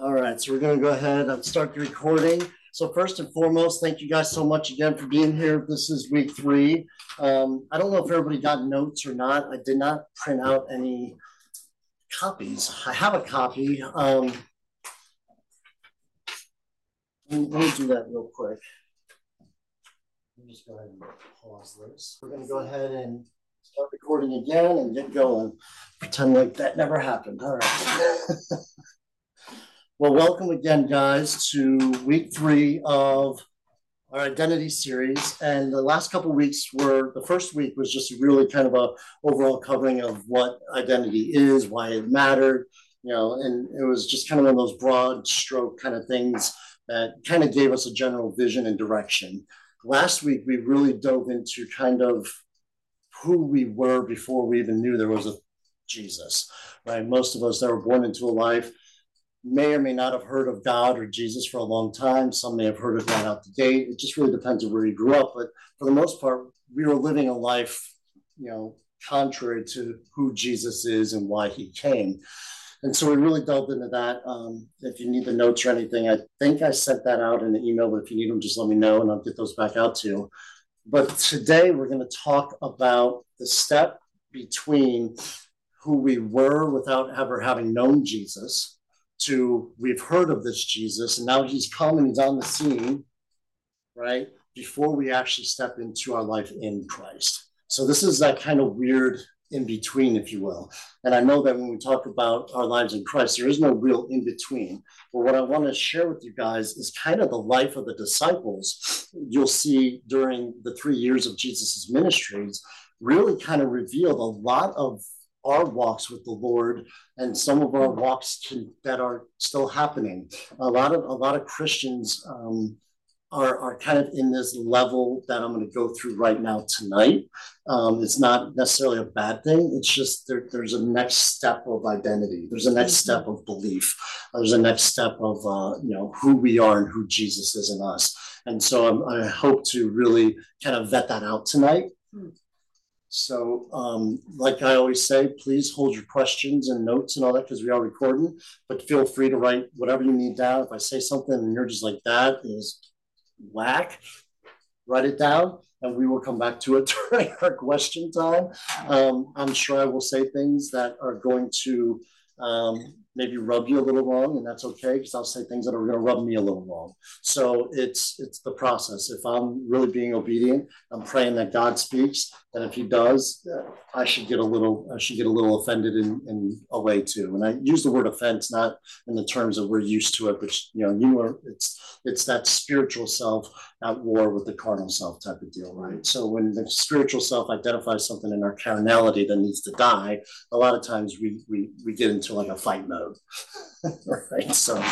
All right, so we're going to go ahead and start the recording. So first and foremost, thank you guys so much again for being here. This is week three. Um, I don't know if everybody got notes or not. I did not print out any copies. I have a copy. Um, let me do that real quick. Just pause this. We're going to go ahead and start recording again and get going. Pretend like that never happened. All right. Well, welcome again, guys, to week three of our identity series. And the last couple weeks were the first week was just really kind of a overall covering of what identity is, why it mattered, you know, and it was just kind of one of those broad stroke kind of things that kind of gave us a general vision and direction. Last week, we really dove into kind of who we were before we even knew there was a Jesus, right? Most of us that were born into a life may or may not have heard of God or Jesus for a long time. Some may have heard of that out the gate. It just really depends on where you grew up. But for the most part, we were living a life, you know, contrary to who Jesus is and why he came. And so we really delved into that. Um, if you need the notes or anything, I think I sent that out in the email, but if you need them, just let me know and I'll get those back out to you. But today we're going to talk about the step between who we were without ever having known Jesus to we've heard of this Jesus and now he's come and he's on the scene, right? Before we actually step into our life in Christ. So this is that kind of weird in between, if you will. And I know that when we talk about our lives in Christ, there is no real in between. But what I want to share with you guys is kind of the life of the disciples. You'll see during the three years of Jesus's ministries, really kind of revealed a lot of our walks with the Lord and some of our walks that are still happening. A lot of a lot of Christians um, are are kind of in this level that I'm going to go through right now tonight. Um, it's not necessarily a bad thing. It's just there, there's a next step of identity. There's a next step of belief. There's a next step of uh, you know who we are and who Jesus is in us. And so I'm, i hope to really kind of vet that out tonight. Hmm. So, um, like I always say, please hold your questions and notes and all that because we are recording. But feel free to write whatever you need down. If I say something and you're just like that is whack, write it down, and we will come back to it during our question time. Um, I'm sure I will say things that are going to um, maybe rub you a little wrong, and that's okay because I'll say things that are going to rub me a little wrong. So it's it's the process. If I'm really being obedient, I'm praying that God speaks, and if He does, I should get a little I should get a little offended in, in a way too. And I use the word offense not in the terms of we're used to it, but you know, you are it's it's that spiritual self at war with the carnal self type of deal, right? So when the spiritual self identifies something in our carnality that needs to die, a lot of times we we we get into like a fight mode right. So,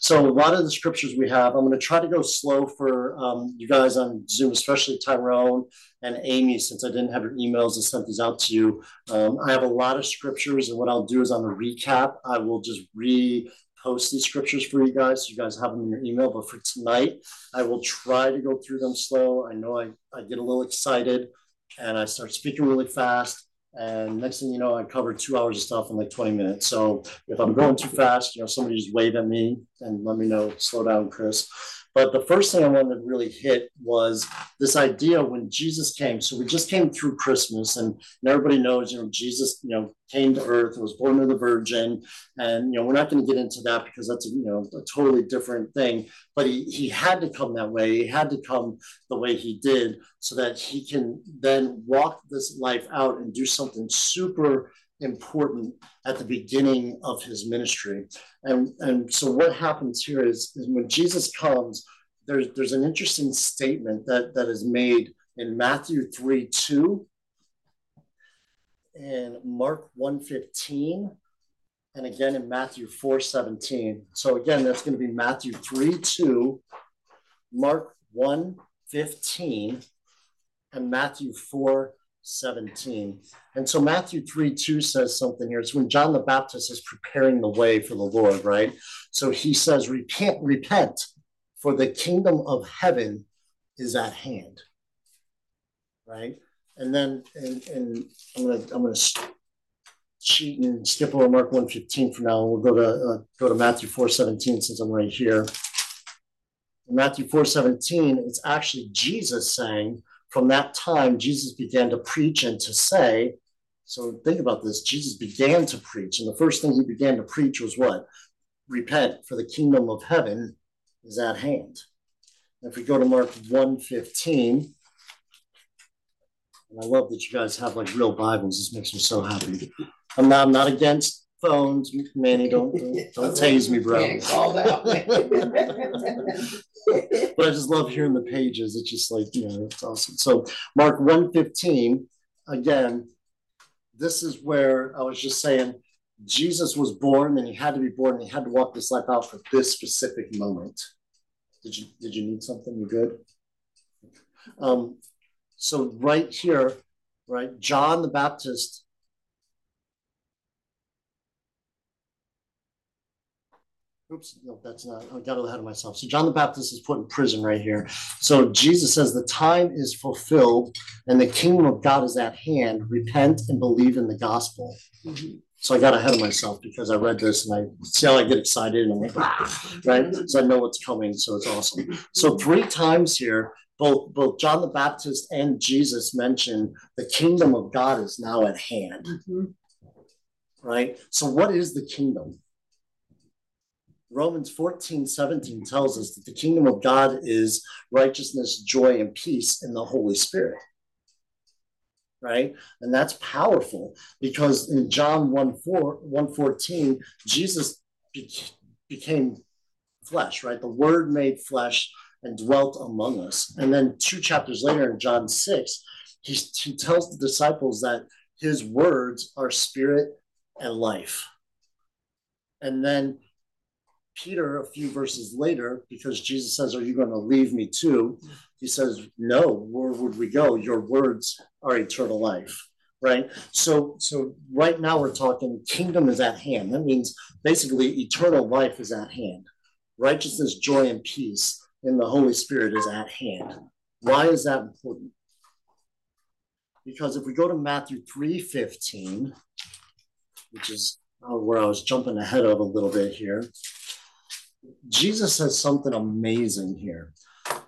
so a lot of the scriptures we have, I'm going to try to go slow for um, you guys on Zoom, especially Tyrone and Amy, since I didn't have your emails and sent these out to you. Um, I have a lot of scriptures, and what I'll do is on the recap, I will just re post these scriptures for you guys so you guys have them in your email. But for tonight, I will try to go through them slow. I know I, I get a little excited and I start speaking really fast. And next thing you know, I covered two hours of stuff in like 20 minutes. So if I'm going too fast, you know, somebody just wave at me and let me know, slow down, Chris. But the first thing I wanted to really hit was this idea when Jesus came. So we just came through Christmas, and, and everybody knows, you know, Jesus, you know, came to earth was born of the Virgin. And, you know, we're not going to get into that because that's, a, you know, a totally different thing. But he, he had to come that way. He had to come the way he did so that he can then walk this life out and do something super important at the beginning of his ministry. And, and so what happens here is, is when Jesus comes, there's, there's an interesting statement that, that is made in Matthew 3 2 and Mark 115 and again in Matthew 4 17. So again, that's going to be Matthew 3 2, Mark 1 15, and Matthew 4 17. And so Matthew 3 2 says something here. It's when John the Baptist is preparing the way for the Lord, right? So he says, Repent, repent, for the kingdom of heaven is at hand. Right? And then and, and I'm gonna I'm gonna sheet and skip over Mark 115 for now. We'll go to uh, go to Matthew 4:17 since I'm right here. In Matthew 4:17, it's actually Jesus saying, from that time, Jesus began to preach and to say, so think about this. Jesus began to preach, and the first thing he began to preach was what? Repent, for the kingdom of heaven is at hand. If we go to Mark 1:15, and I love that you guys have like real Bibles. This makes me so happy. I'm not, I'm not against phones, Manny. Don't don't, don't tase me, bro. but I just love hearing the pages. It's just like you know, it's awesome. So Mark 115, again, this is where I was just saying Jesus was born and he had to be born and he had to walk this life out for this specific moment. Did you did you need something? You good? Um, so right here, right, John the Baptist. Oops, no, that's not. I got ahead of myself. So John the Baptist is put in prison right here. So Jesus says the time is fulfilled and the kingdom of God is at hand. Repent and believe in the gospel. Mm-hmm. So I got ahead of myself because I read this and I see how I get excited and I'm like, ah, right? So I know what's coming. So it's awesome. So three times here, both both John the Baptist and Jesus mention the kingdom of God is now at hand. Mm-hmm. Right? So what is the kingdom? Romans 14, 17 tells us that the kingdom of God is righteousness, joy, and peace in the Holy Spirit. Right? And that's powerful because in John 1, 4, 114, Jesus became flesh, right? The word made flesh and dwelt among us. And then two chapters later in John 6, he, he tells the disciples that his words are spirit and life. And then Peter, a few verses later, because Jesus says, Are you going to leave me too? He says, No, where would we go? Your words are eternal life. Right. So so right now we're talking kingdom is at hand. That means basically eternal life is at hand. Righteousness, joy, and peace in the Holy Spirit is at hand. Why is that important? Because if we go to Matthew 3 15, which is uh, where I was jumping ahead of a little bit here, Jesus says something amazing here.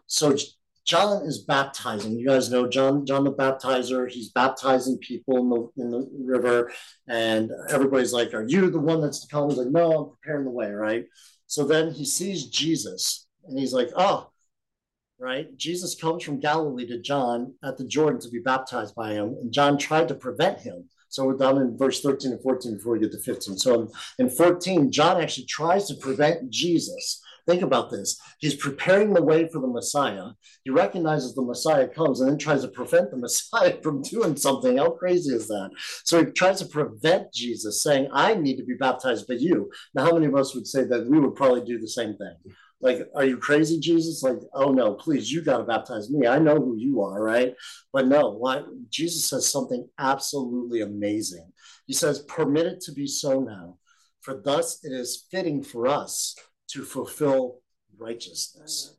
So John is baptizing. You guys know John, John the Baptizer. He's baptizing people in the in the river, and everybody's like, "Are you the one that's to come?" He's like, "No, I'm preparing the way." Right. So then he sees Jesus, and he's like, oh, right? Jesus comes from Galilee to John at the Jordan to be baptized by him, and John tried to prevent him. So we're down in verse 13 and 14 before we get to 15. So in 14, John actually tries to prevent Jesus. Think about this. He's preparing the way for the Messiah. He recognizes the Messiah comes and then tries to prevent the Messiah from doing something. How crazy is that? So he tries to prevent Jesus, saying, I need to be baptized by you. Now, how many of us would say that we would probably do the same thing? like, are you crazy, Jesus? Like, oh no, please, you got to baptize me. I know who you are, right? But no, why? Jesus says something absolutely amazing. He says, permit it to be so now, for thus it is fitting for us to fulfill righteousness.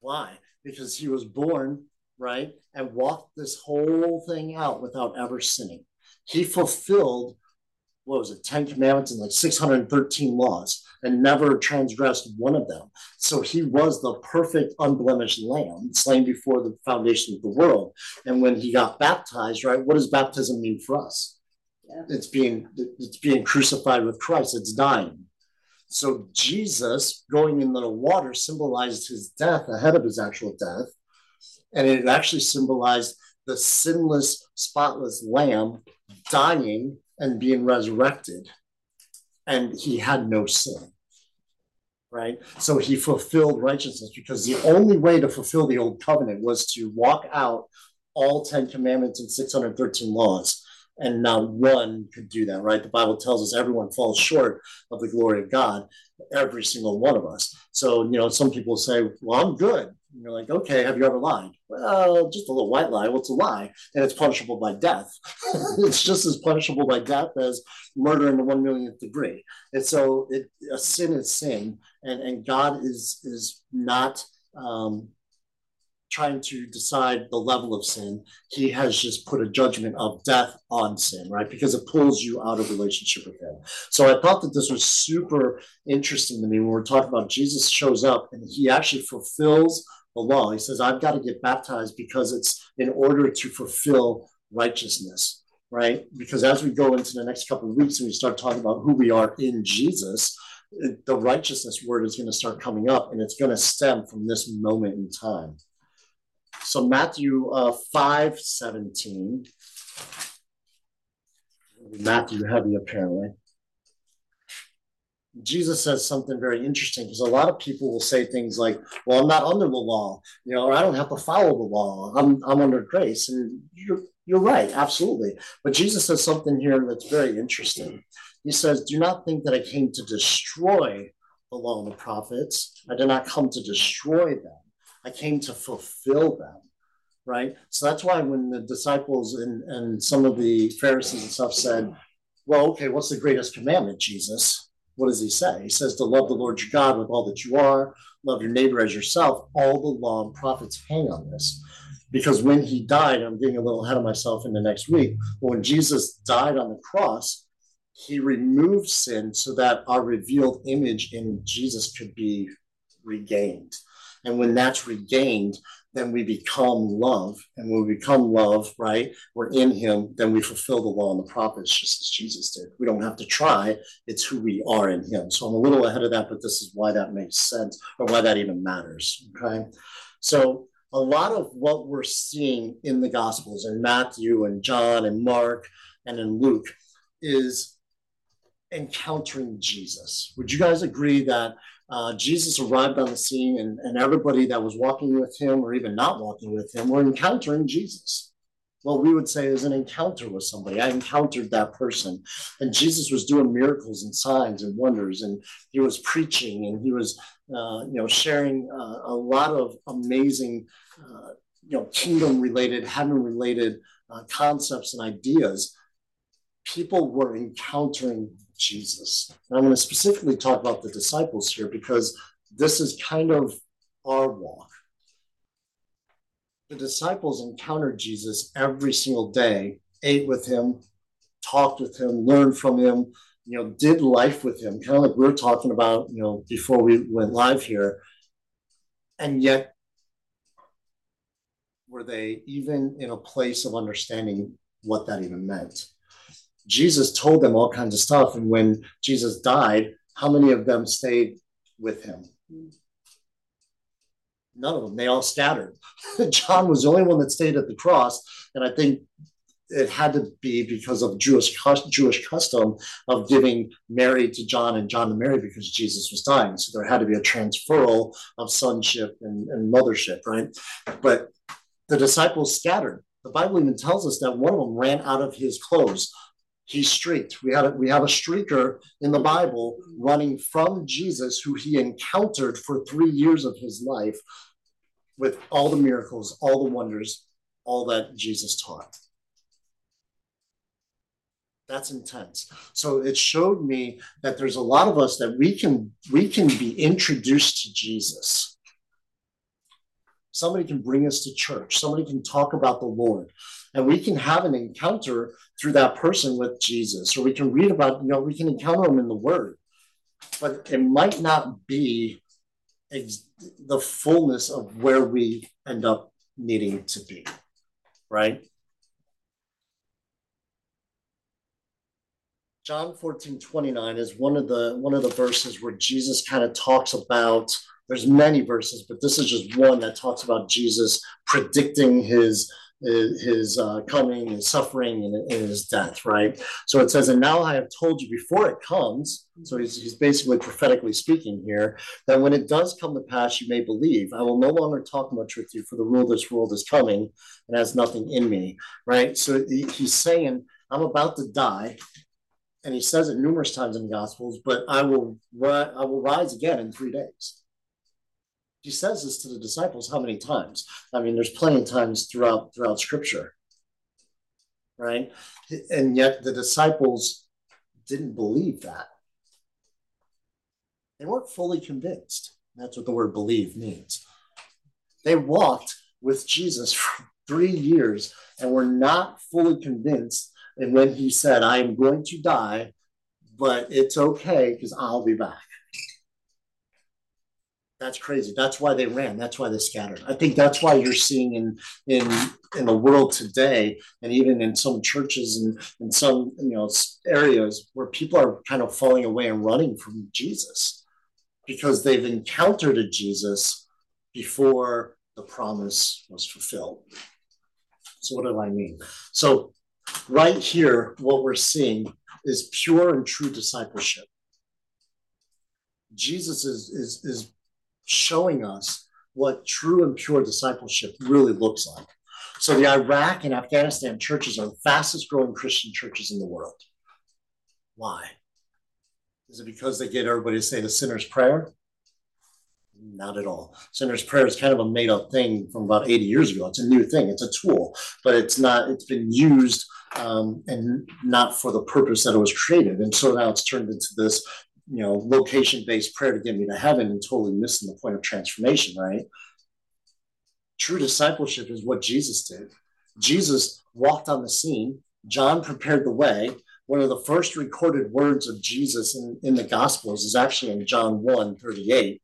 Why? Because he was born, right, and walked this whole thing out without ever sinning. He fulfilled what was it, 10 commandments and like 613 laws and never transgressed one of them. So he was the perfect, unblemished lamb slain before the foundation of the world. And when he got baptized, right, what does baptism mean for us? Yeah. It's being it's being crucified with Christ, it's dying. So Jesus going into the water symbolized his death ahead of his actual death. And it actually symbolized the sinless, spotless lamb dying and being resurrected. And he had no sin. Right? So he fulfilled righteousness because the only way to fulfill the old covenant was to walk out all 10 commandments and 613 laws. And not one could do that, right? The Bible tells us everyone falls short of the glory of God, every single one of us. So, you know, some people say, well, I'm good. And you're like, okay, have you ever lied? Well, just a little white lie. What's a lie? And it's punishable by death. it's just as punishable by death as murder in the one millionth degree. And so it, a sin is sin, and, and God is is not um, trying to decide the level of sin. He has just put a judgment of death on sin, right? Because it pulls you out of relationship with him. So I thought that this was super interesting to me when we're talking about Jesus shows up and he actually fulfills the law. He says, I've got to get baptized because it's in order to fulfill righteousness, right? Because as we go into the next couple of weeks and we start talking about who we are in Jesus, the righteousness word is going to start coming up and it's going to stem from this moment in time. So Matthew uh, 5 17. Matthew heavy, apparently. Jesus says something very interesting because a lot of people will say things like, "Well, I'm not under the law, you know, or I don't have to follow the law. I'm I'm under grace." And you're you're right, absolutely. But Jesus says something here that's very interesting. He says, Do not think that I came to destroy the law and the prophets. I did not come to destroy them, I came to fulfill them. Right. So that's why when the disciples and, and some of the Pharisees and stuff said, Well, okay, what's the greatest commandment, Jesus? What does he say? He says to love the Lord your God with all that you are, love your neighbor as yourself. All the law and prophets hang on this because when he died, I'm getting a little ahead of myself in the next week. When Jesus died on the cross, he removed sin so that our revealed image in Jesus could be regained. And when that's regained, then we become love. And when we become love, right, we're in him, then we fulfill the law and the prophets just as Jesus did. We don't have to try, it's who we are in him. So I'm a little ahead of that, but this is why that makes sense or why that even matters. Okay. So a lot of what we're seeing in the Gospels, in Matthew and John and Mark and in Luke, is encountering Jesus. Would you guys agree that uh, Jesus arrived on the scene and, and everybody that was walking with him or even not walking with him were encountering Jesus? Well, we would say is an encounter with somebody. I encountered that person. And Jesus was doing miracles and signs and wonders, and he was preaching and he was, uh, you know, sharing uh, a lot of amazing, uh, you know, kingdom related, heaven related uh, concepts and ideas. People were encountering Jesus. And I'm going to specifically talk about the disciples here because this is kind of our walk. The disciples encountered Jesus every single day, ate with him, talked with him, learned from him, you know, did life with him, kind of like we are talking about, you know, before we went live here. And yet, were they even in a place of understanding what that even meant? Jesus told them all kinds of stuff. And when Jesus died, how many of them stayed with him? None of them. They all scattered. John was the only one that stayed at the cross. And I think it had to be because of Jewish Jewish custom of giving Mary to John and John to Mary because Jesus was dying. So there had to be a transferal of sonship and, and mothership, right? But the disciples scattered. The Bible even tells us that one of them ran out of his clothes he streaked. We had a, we have a streaker in the Bible running from Jesus, who he encountered for three years of his life, with all the miracles, all the wonders, all that Jesus taught. That's intense. So it showed me that there's a lot of us that we can we can be introduced to Jesus. Somebody can bring us to church. Somebody can talk about the Lord and we can have an encounter through that person with Jesus, or we can read about, you know, we can encounter him in the Word, but it might not be ex- the fullness of where we end up needing to be, right? John 14, 29 is one of the one of the verses where Jesus kind of talks about there's many verses, but this is just one that talks about Jesus predicting his his uh, coming and suffering and, his death, right? So it says, and now I have told you before it comes. So he's, he's basically prophetically speaking here that when it does come to pass, you may believe. I will no longer talk much with you, for the rule of this world is coming and has nothing in me, right? So he's saying, I'm about to die. And he says it numerous times in the Gospels, but I will, I will rise again in three days he says this to the disciples how many times? I mean, there's plenty of times throughout throughout Scripture, right? And yet the disciples didn't believe that. They weren't fully convinced. That's what the word believe means. They walked with Jesus for three years and were not fully convinced. And when he said, I am going to die, but it's okay because I'll be back. That's crazy. That's why they ran. That's why they scattered. I think that's why you're seeing in in in the world today, and even in some churches and in some you know areas where people are kind of falling away and running from Jesus because they've encountered a Jesus before the promise was fulfilled. So what do I mean? So right here, what we're seeing is pure and true discipleship. Jesus is, is, is showing us what true and pure discipleship really looks like. So the Iraq and Afghanistan churches are the fastest growing Christian churches in the world. Why? Is it because they get everybody to say the sinner's prayer? Not at all. Sinner's prayer is kind of a made up thing from about 80 years ago. It's a new thing, it's a tool, but it's not, it's been used um, and not for the purpose that it was created. And so now it's turned into this you know, location based prayer to get me to heaven and totally missing the point of transformation, right? True discipleship is what Jesus did. Jesus walked on the scene, John prepared the way. One of the first recorded words of Jesus in, in the Gospels is actually in John 1 38.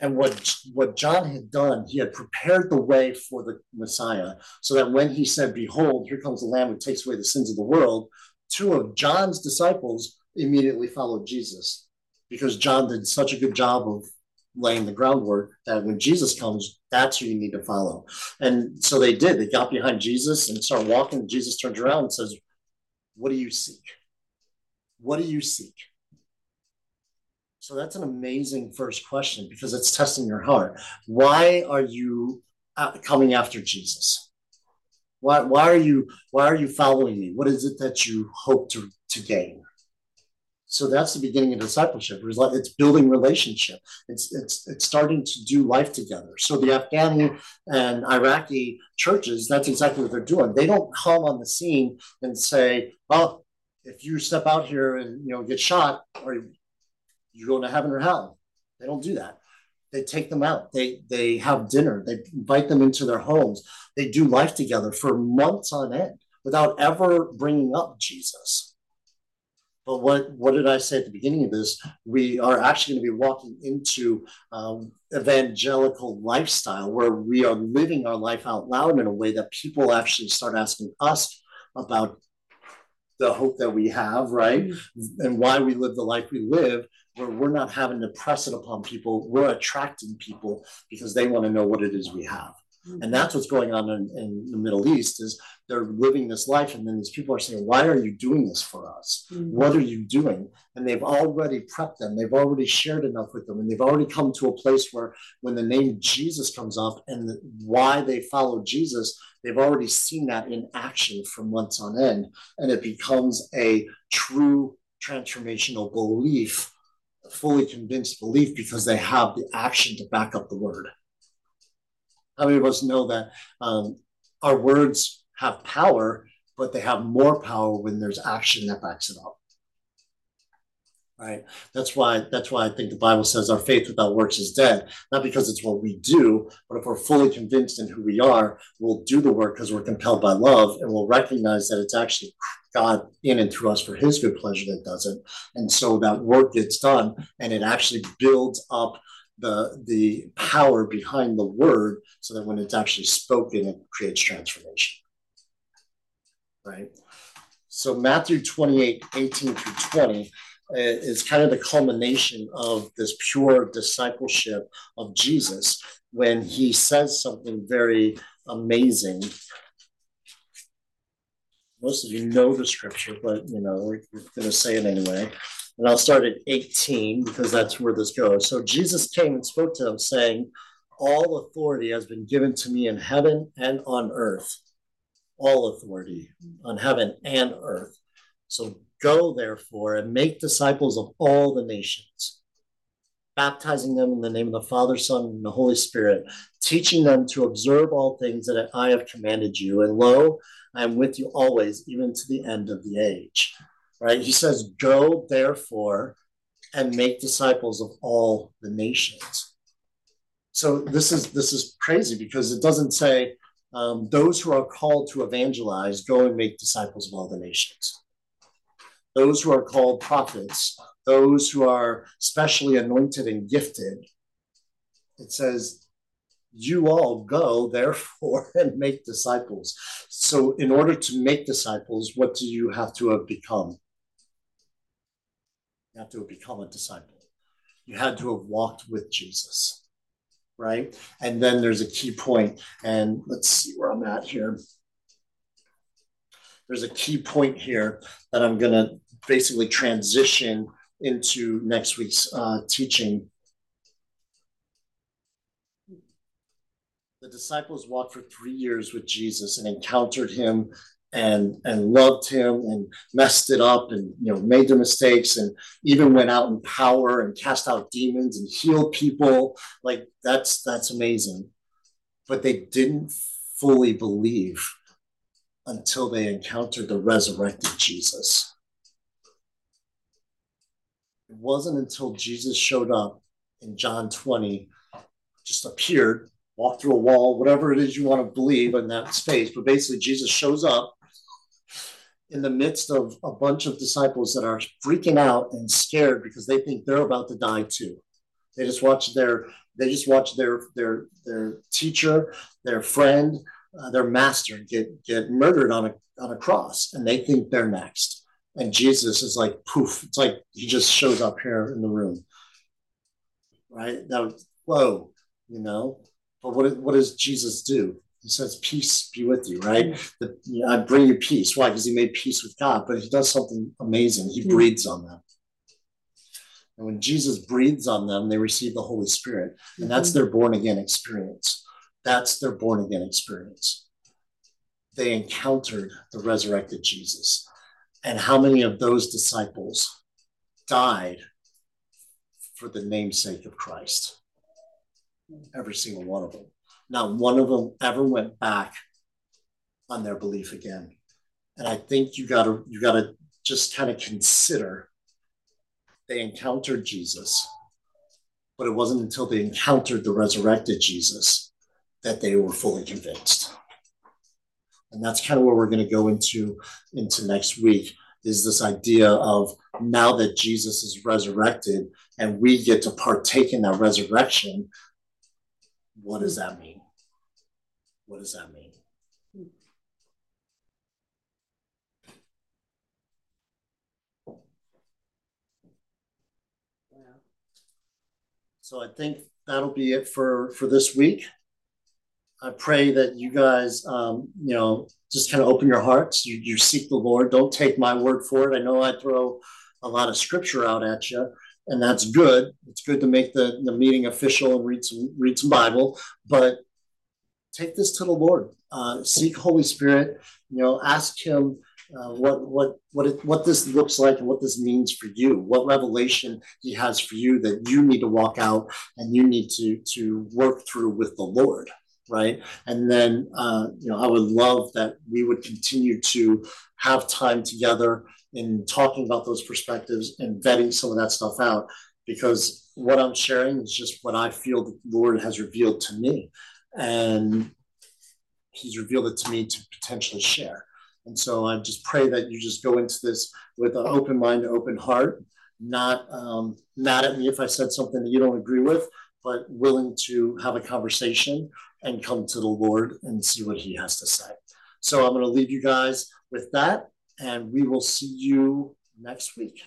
And what, what John had done, he had prepared the way for the Messiah so that when he said, Behold, here comes the Lamb who takes away the sins of the world, two of John's disciples immediately followed Jesus because John did such a good job of laying the groundwork that when Jesus comes, that's who you need to follow. And so they did. They got behind Jesus and started walking. Jesus turns around and says, What do you seek? What do you seek? So that's an amazing first question because it's testing your heart. Why are you uh, coming after Jesus? Why, why are you why are you following me? What is it that you hope to, to gain? So that's the beginning of discipleship. It's building relationship. It's it's it's starting to do life together. So the Afghani and Iraqi churches, that's exactly what they're doing. They don't come on the scene and say, "Oh, if you step out here and you know get shot, or you're going to heaven or hell." They don't do that. They take them out. They they have dinner. They invite them into their homes. They do life together for months on end without ever bringing up Jesus but what, what did I say at the beginning of this? We are actually going to be walking into um, evangelical lifestyle where we are living our life out loud in a way that people actually start asking us about the hope that we have, right? Mm-hmm. And why we live the life we live, where we're not having to press it upon people. We're attracting people because they want to know what it is we have. And that's what's going on in, in, the Middle East is they're living this life. And then these people are saying, why are you doing this for us? Mm-hmm. What are you doing? And they've already prepped them. They've already shared enough with them. And they've already come to a place where when the name Jesus comes up and the, why they follow Jesus, they've already seen that in action for months on end. And it becomes a true transformational belief, a fully convinced belief because they have the action to back up the word. How many of us know that um, our words have power, but they have more power when there's action that backs it up? Right. That's why. That's why I think the Bible says our faith without works is dead. Not because it's what we do, but if we're fully convinced in who we are, we'll do the work because we're compelled by love, and we'll recognize that it's actually God in and through us for His good pleasure that does it. And so that work gets done, and it actually builds up the the power behind the word so that when it's actually spoken it creates transformation. Right? So matthew 28 18 through 20 uh, is kind of the culmination of this pure discipleship of jesus when he says something very amazing. Most of you know the scripture but you know we're, we're going to say it anyway and I'll start at 18 because that's where this goes. So Jesus came and spoke to them, saying, All authority has been given to me in heaven and on earth. All authority on heaven and earth. So go, therefore, and make disciples of all the nations, baptizing them in the name of the Father, Son, and the Holy Spirit, teaching them to observe all things that I have commanded you. And lo, I am with you always, even to the end of the age right? He says, Go therefore and make disciples of all the nations. so this is this is crazy because it doesn't say um, those who are called to evangelize go and make disciples of all the nations. Those who are called prophets, those who are specially anointed and gifted, it says, you all go, therefore, and make disciples. So, in order to make disciples, what do you have to have become? You have to have become a disciple. You had to have walked with Jesus right? And then there's a key point, and let's see where I'm at here. There's a key point here that I'm going to basically transition into next week's uh, teaching. The disciples walked for three years with Jesus and encountered him and and loved him and messed it up and you know made their mistakes and even went out in power and cast out demons and healed people like that's that's amazing but they didn't fully believe until they encountered the resurrected Jesus it wasn't until Jesus showed up in John 20 just appeared walk through a wall, whatever it is you want to believe in that space. But basically, Jesus shows up in the midst of a bunch of disciples that are freaking out and scared because they think they're about to die too. They just watch their they just watch their their their teacher, their friend, uh, their master get get murdered on a on a cross, and they think they're next. And Jesus is like poof. It's like he just shows up here in the room, right? Now, whoa, you know. But what what does Jesus do? He says, Peace be with you, right? Mm. The, you know, I bring you peace. Why? Because he made peace with God, but he does something amazing. He mm. breathes on them. And when Jesus breathes on them, they receive the Holy Spirit. And that's mm-hmm. their born again experience. That's their born again experience. They encountered the resurrected Jesus. And how many of those disciples died for the namesake of Christ? Every single one of them. Not one of them ever went back on their belief again. And I think you gotta you gotta just kind of consider they encountered Jesus, but it wasn't until they encountered the resurrected Jesus that they were fully convinced. And that's kind of where we're going to go into into next week is this idea of now that Jesus is resurrected and we get to partake in that resurrection, what does that mean? What does that mean? So I think that'll be it for for this week. I pray that you guys, um, you know, just kind of open your hearts. You, you seek the Lord. Don't take my word for it. I know I throw a lot of scripture out at you, and that's good. It's good to make the, the meeting official and read some read some Bible, but take this to the Lord. Uh, seek Holy Spirit. You know, ask Him uh, what what what it, what this looks like and what this means for you. What revelation He has for you that you need to walk out and you need to to work through with the Lord. Right, and then uh, you know, I would love that we would continue to have time together in talking about those perspectives and vetting some of that stuff out because what I'm sharing is just what I feel the Lord has revealed to me and he's revealed it to me to potentially share. And so I just pray that you just go into this with an open mind, open heart, not um, mad at me if I said something that you don't agree with, but willing to have a conversation and come to the Lord and see what he has to say. So I'm going to leave you guys with that, and we will see you next week.